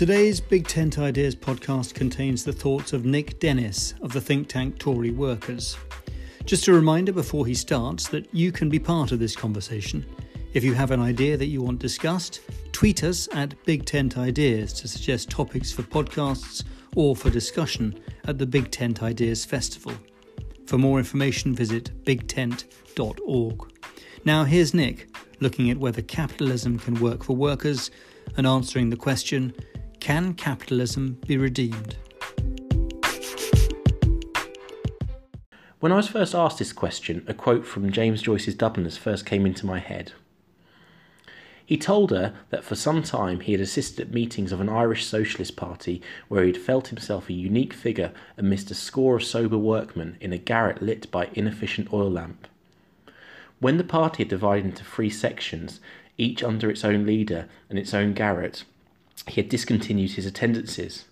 Today's Big Tent Ideas podcast contains the thoughts of Nick Denys of the think tank Tory Workers. Just a reminder before he starts that you can be part of this conversation. If you have an idea that you want discussed, tweet us at Big Tent Ideas to suggest topics for podcasts or for discussion at the Big Tent Ideas Festival. For more information, visit bigtent.org. Now, here's Nick looking at whether capitalism can work for workers and answering the question can capitalism be redeemed? When I was first asked this question, a quote from James Joyce's Dubliners first came into my head. He told her that for some time he had assisted at meetings of an Irish Socialist Party where he had felt himself a unique figure amidst a score of sober workmen in a garret lit by inefficient oil lamp. When the party had divided into three sections, each under its own leader and its own garret, he had discontinued his attendances.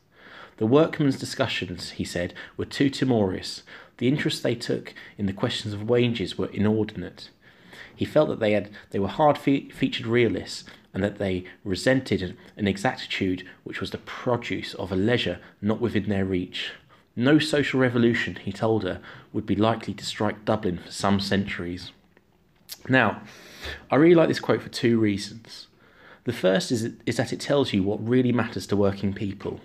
The workmen's discussions, he said, were too timorous. The interest they took in the questions of wages were inordinate. He felt that they had they were hard fe- featured realists and that they resented an exactitude which was the produce of a leisure not within their reach. No social revolution, he told her, would be likely to strike Dublin for some centuries. Now, I really like this quote for two reasons. The first is, is that it tells you what really matters to working people.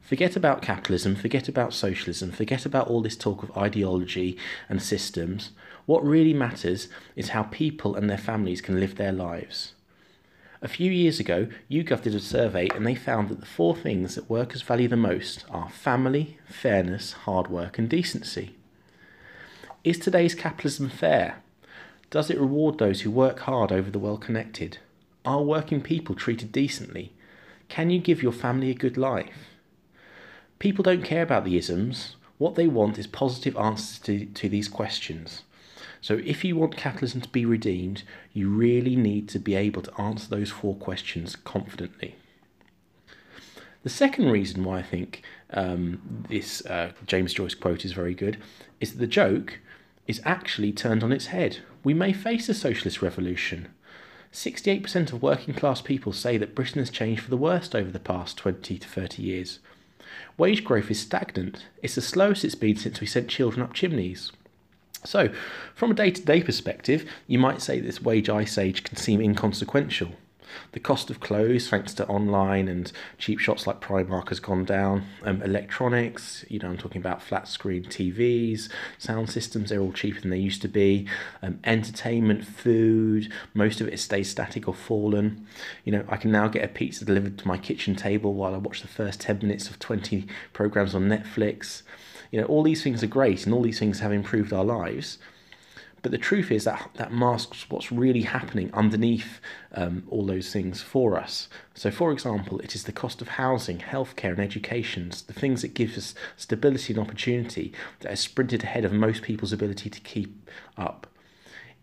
Forget about capitalism, forget about socialism, forget about all this talk of ideology and systems. What really matters is how people and their families can live their lives. A few years ago, YouGov did a survey and they found that the four things that workers value the most are family, fairness, hard work, and decency. Is today's capitalism fair? Does it reward those who work hard over the well connected? Are working people treated decently? Can you give your family a good life? People don't care about the isms. What they want is positive answers to, to these questions. So, if you want capitalism to be redeemed, you really need to be able to answer those four questions confidently. The second reason why I think um, this uh, James Joyce quote is very good is that the joke is actually turned on its head. We may face a socialist revolution. 68% of working class people say that Britain has changed for the worst over the past 20 to 30 years. Wage growth is stagnant. It's the slowest it's been since we sent children up chimneys. So, from a day to day perspective, you might say this wage ice age can seem inconsequential. The cost of clothes, thanks to online and cheap shops like Primark, has gone down. Um, electronics, you know, I'm talking about flat screen TVs, sound systems, they're all cheaper than they used to be. Um, entertainment, food, most of it stays static or fallen. You know, I can now get a pizza delivered to my kitchen table while I watch the first 10 minutes of 20 programs on Netflix. You know, all these things are great and all these things have improved our lives. But the truth is that that masks what's really happening underneath um, all those things for us. So, for example, it is the cost of housing, healthcare, and education, the things that give us stability and opportunity that has sprinted ahead of most people's ability to keep up.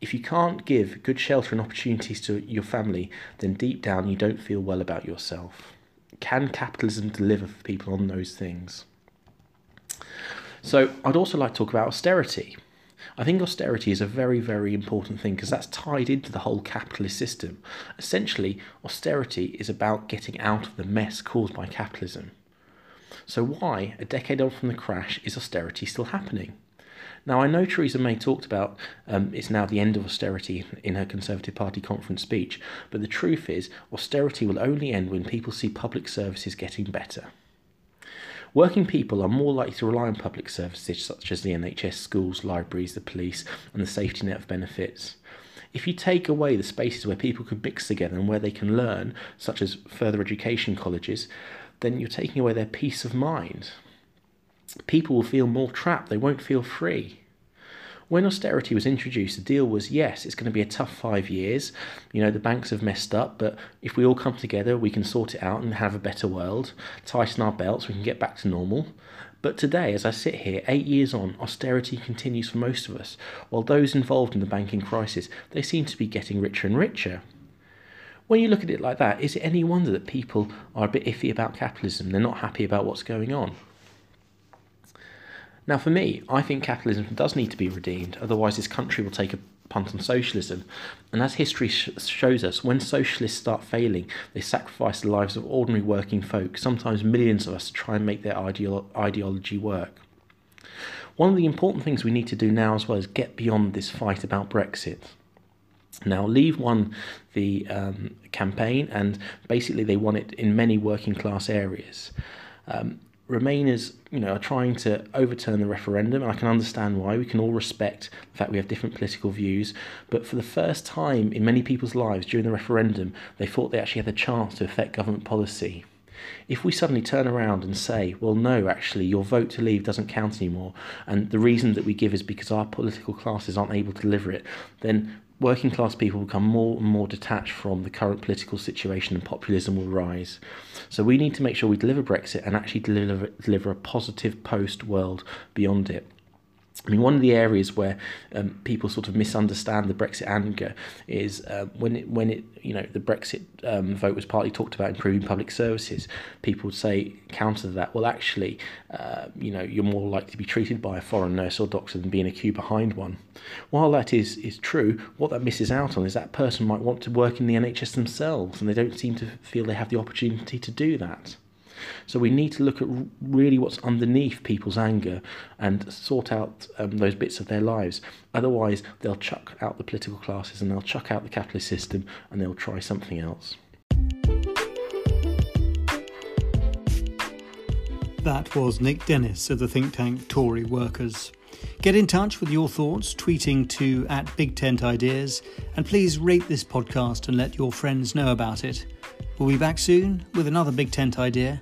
If you can't give good shelter and opportunities to your family, then deep down you don't feel well about yourself. Can capitalism deliver for people on those things? So, I'd also like to talk about austerity. I think austerity is a very, very important thing because that's tied into the whole capitalist system. Essentially, austerity is about getting out of the mess caused by capitalism. So, why, a decade on from the crash, is austerity still happening? Now, I know Theresa May talked about um, it's now the end of austerity in her Conservative Party conference speech, but the truth is, austerity will only end when people see public services getting better. Working people are more likely to rely on public services such as the NHS, schools, libraries, the police, and the safety net of benefits. If you take away the spaces where people can mix together and where they can learn, such as further education colleges, then you're taking away their peace of mind. People will feel more trapped, they won't feel free. When austerity was introduced, the deal was yes, it's going to be a tough five years. You know, the banks have messed up, but if we all come together, we can sort it out and have a better world, tighten our belts, we can get back to normal. But today, as I sit here, eight years on, austerity continues for most of us, while those involved in the banking crisis, they seem to be getting richer and richer. When you look at it like that, is it any wonder that people are a bit iffy about capitalism? They're not happy about what's going on. Now, for me, I think capitalism does need to be redeemed, otherwise, this country will take a punt on socialism. And as history sh- shows us, when socialists start failing, they sacrifice the lives of ordinary working folk, sometimes millions of us, to try and make their ideolo- ideology work. One of the important things we need to do now as well is get beyond this fight about Brexit. Now, Leave won the um, campaign, and basically they won it in many working class areas. Um, Remainers, you know, are trying to overturn the referendum, and I can understand why. We can all respect the fact we have different political views, but for the first time in many people's lives during the referendum, they thought they actually had the chance to affect government policy. If we suddenly turn around and say, well, no, actually, your vote to leave doesn't count anymore, and the reason that we give is because our political classes aren't able to deliver it, then working class people become more and more detached from the current political situation and populism will rise. So we need to make sure we deliver Brexit and actually deliver, deliver a positive post world beyond it. I mean, one of the areas where um, people sort of misunderstand the Brexit anger is uh, when it, when it, you know, the Brexit um, vote was partly talked about improving public services. People would say counter to that, well, actually, uh, you know, you're more likely to be treated by a foreign nurse or doctor than being a queue behind one. While that is is true, what that misses out on is that person might want to work in the NHS themselves, and they don't seem to feel they have the opportunity to do that. So we need to look at really what's underneath people's anger and sort out um, those bits of their lives. Otherwise, they'll chuck out the political classes and they'll chuck out the capitalist system and they'll try something else. That was Nick Denys of the think tank Tory Workers. Get in touch with your thoughts, tweeting to at Big Tent Ideas, and please rate this podcast and let your friends know about it. We'll be back soon with another Big Tent idea.